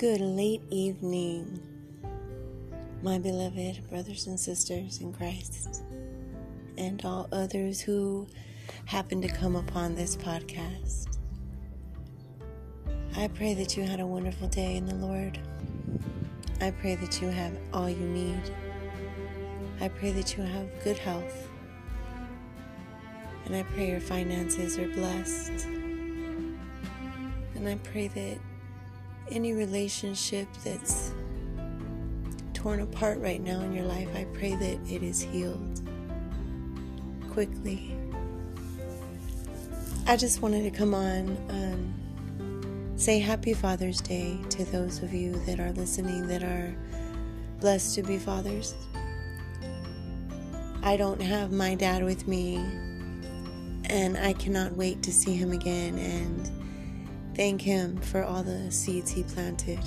Good late evening, my beloved brothers and sisters in Christ, and all others who happen to come upon this podcast. I pray that you had a wonderful day in the Lord. I pray that you have all you need. I pray that you have good health. And I pray your finances are blessed. And I pray that any relationship that's torn apart right now in your life, I pray that it is healed quickly. I just wanted to come on, um, say Happy Father's Day to those of you that are listening that are blessed to be fathers. I don't have my dad with me, and I cannot wait to see him again and thank him for all the seeds he planted.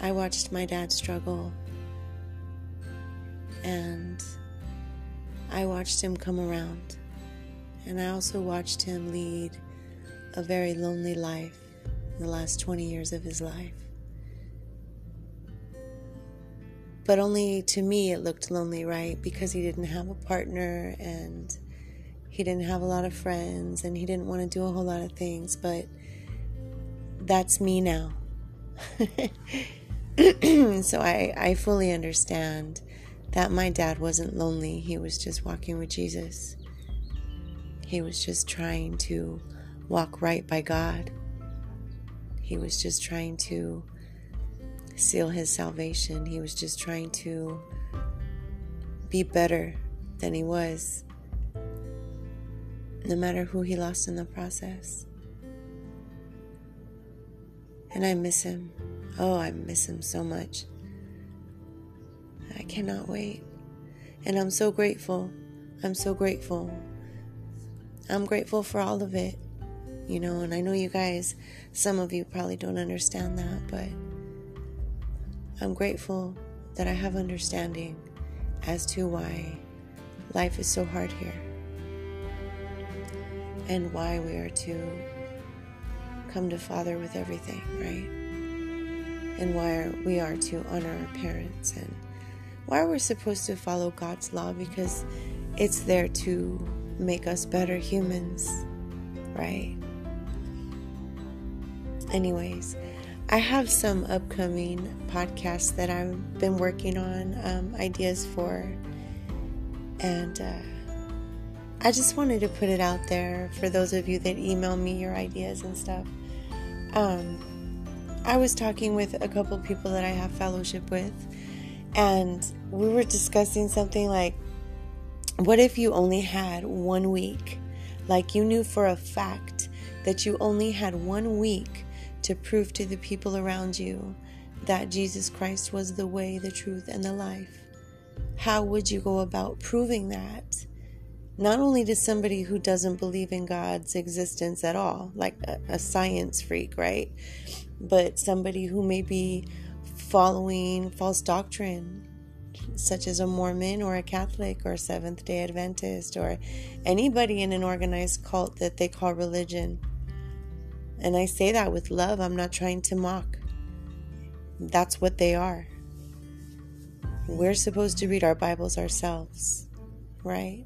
I watched my dad struggle, and I watched him come around, and I also watched him lead a very lonely life the last 20 years of his life. But only to me it looked lonely, right? Because he didn't have a partner and he didn't have a lot of friends and he didn't want to do a whole lot of things. But that's me now. so I, I fully understand that my dad wasn't lonely. He was just walking with Jesus. He was just trying to walk right by God. He was just trying to seal his salvation. He was just trying to be better than he was, no matter who he lost in the process. And I miss him. Oh, I miss him so much. I cannot wait. And I'm so grateful. I'm so grateful. I'm grateful for all of it, you know, and I know you guys, some of you probably don't understand that, but I'm grateful that I have understanding as to why life is so hard here and why we are to come to Father with everything, right? And why we are to honor our parents and why we're supposed to follow God's law because it's there to make us better humans, right? Anyways, I have some upcoming podcasts that I've been working on, um, ideas for, and uh, I just wanted to put it out there for those of you that email me your ideas and stuff. Um, I was talking with a couple people that I have fellowship with, and we were discussing something like, what if you only had one week? Like you knew for a fact that you only had one week to prove to the people around you that Jesus Christ was the way, the truth, and the life. How would you go about proving that? Not only to somebody who doesn't believe in God's existence at all, like a, a science freak, right? But somebody who may be following false doctrine, such as a Mormon or a Catholic or a Seventh day Adventist or anybody in an organized cult that they call religion. And I say that with love. I'm not trying to mock. That's what they are. We're supposed to read our Bibles ourselves, right?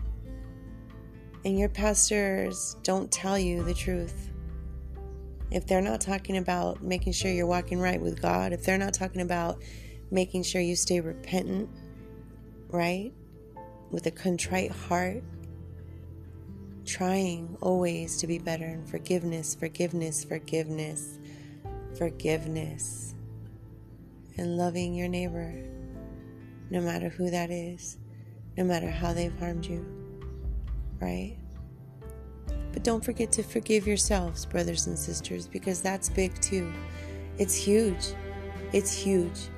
And your pastors don't tell you the truth. If they're not talking about making sure you're walking right with God, if they're not talking about making sure you stay repentant, right? With a contrite heart, trying always to be better and forgiveness, forgiveness, forgiveness, forgiveness, and loving your neighbor, no matter who that is, no matter how they've harmed you, right? But don't forget to forgive yourselves, brothers and sisters, because that's big too. It's huge. It's huge.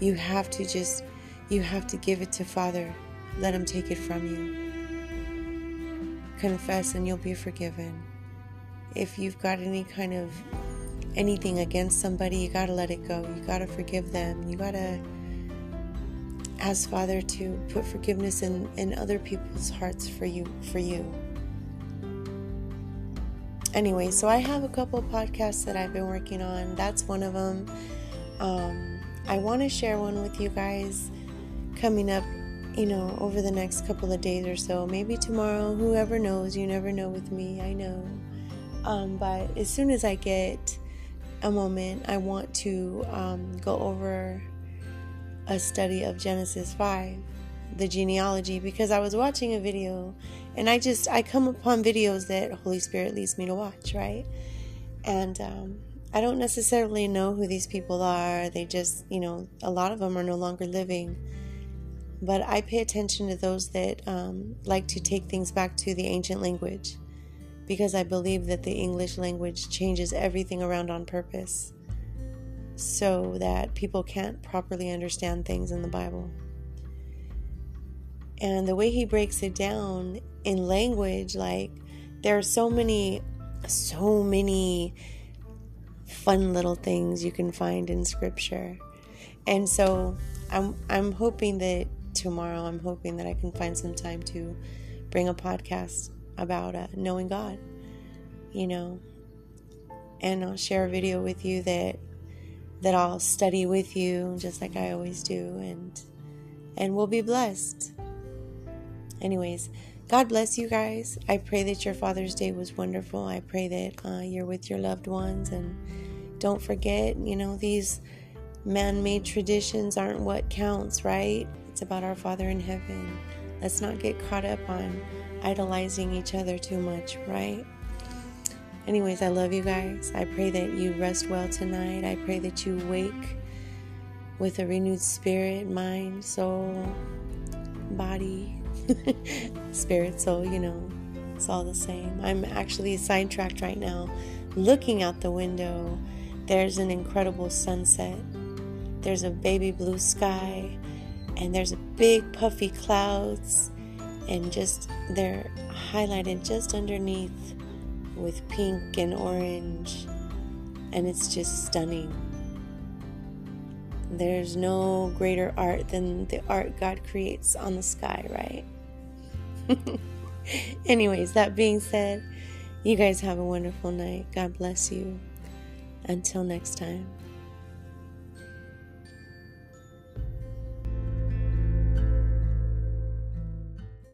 You have to just, you have to give it to Father. Let Him take it from you confess and you'll be forgiven. If you've got any kind of anything against somebody, you got to let it go. You got to forgive them. You got to ask Father to put forgiveness in, in other people's hearts for you for you. anyway, so I have a couple podcasts that I've been working on. That's one of them. Um, I want to share one with you guys coming up, you know, over the next couple of days or so. Maybe tomorrow, whoever knows. You never know with me, I know. Um, but as soon as I get a moment, I want to um, go over a study of Genesis 5, the genealogy, because I was watching a video and I just, I come upon videos that Holy Spirit leads me to watch, right? And um, I don't necessarily know who these people are. They just, you know, a lot of them are no longer living. But I pay attention to those that um, like to take things back to the ancient language because I believe that the English language changes everything around on purpose so that people can't properly understand things in the Bible. And the way he breaks it down in language, like there are so many, so many fun little things you can find in scripture. And so I'm I'm hoping that tomorrow I'm hoping that I can find some time to bring a podcast about uh, knowing God, you know, and I'll share a video with you that that I'll study with you, just like I always do, and and we'll be blessed. Anyways, God bless you guys. I pray that your Father's Day was wonderful. I pray that uh, you're with your loved ones, and don't forget, you know, these man-made traditions aren't what counts, right? It's about our Father in heaven. Let's not get caught up on idolizing each other too much, right? Anyways, I love you guys. I pray that you rest well tonight. I pray that you wake with a renewed spirit, mind, soul, body, spirit, soul, you know, it's all the same. I'm actually sidetracked right now. Looking out the window, there's an incredible sunset. There's a baby blue sky, and there's a big puffy clouds, and just they're highlighted just underneath with pink and orange, and it's just stunning. There's no greater art than the art God creates on the sky, right? Anyways, that being said, you guys have a wonderful night. God bless you. Until next time.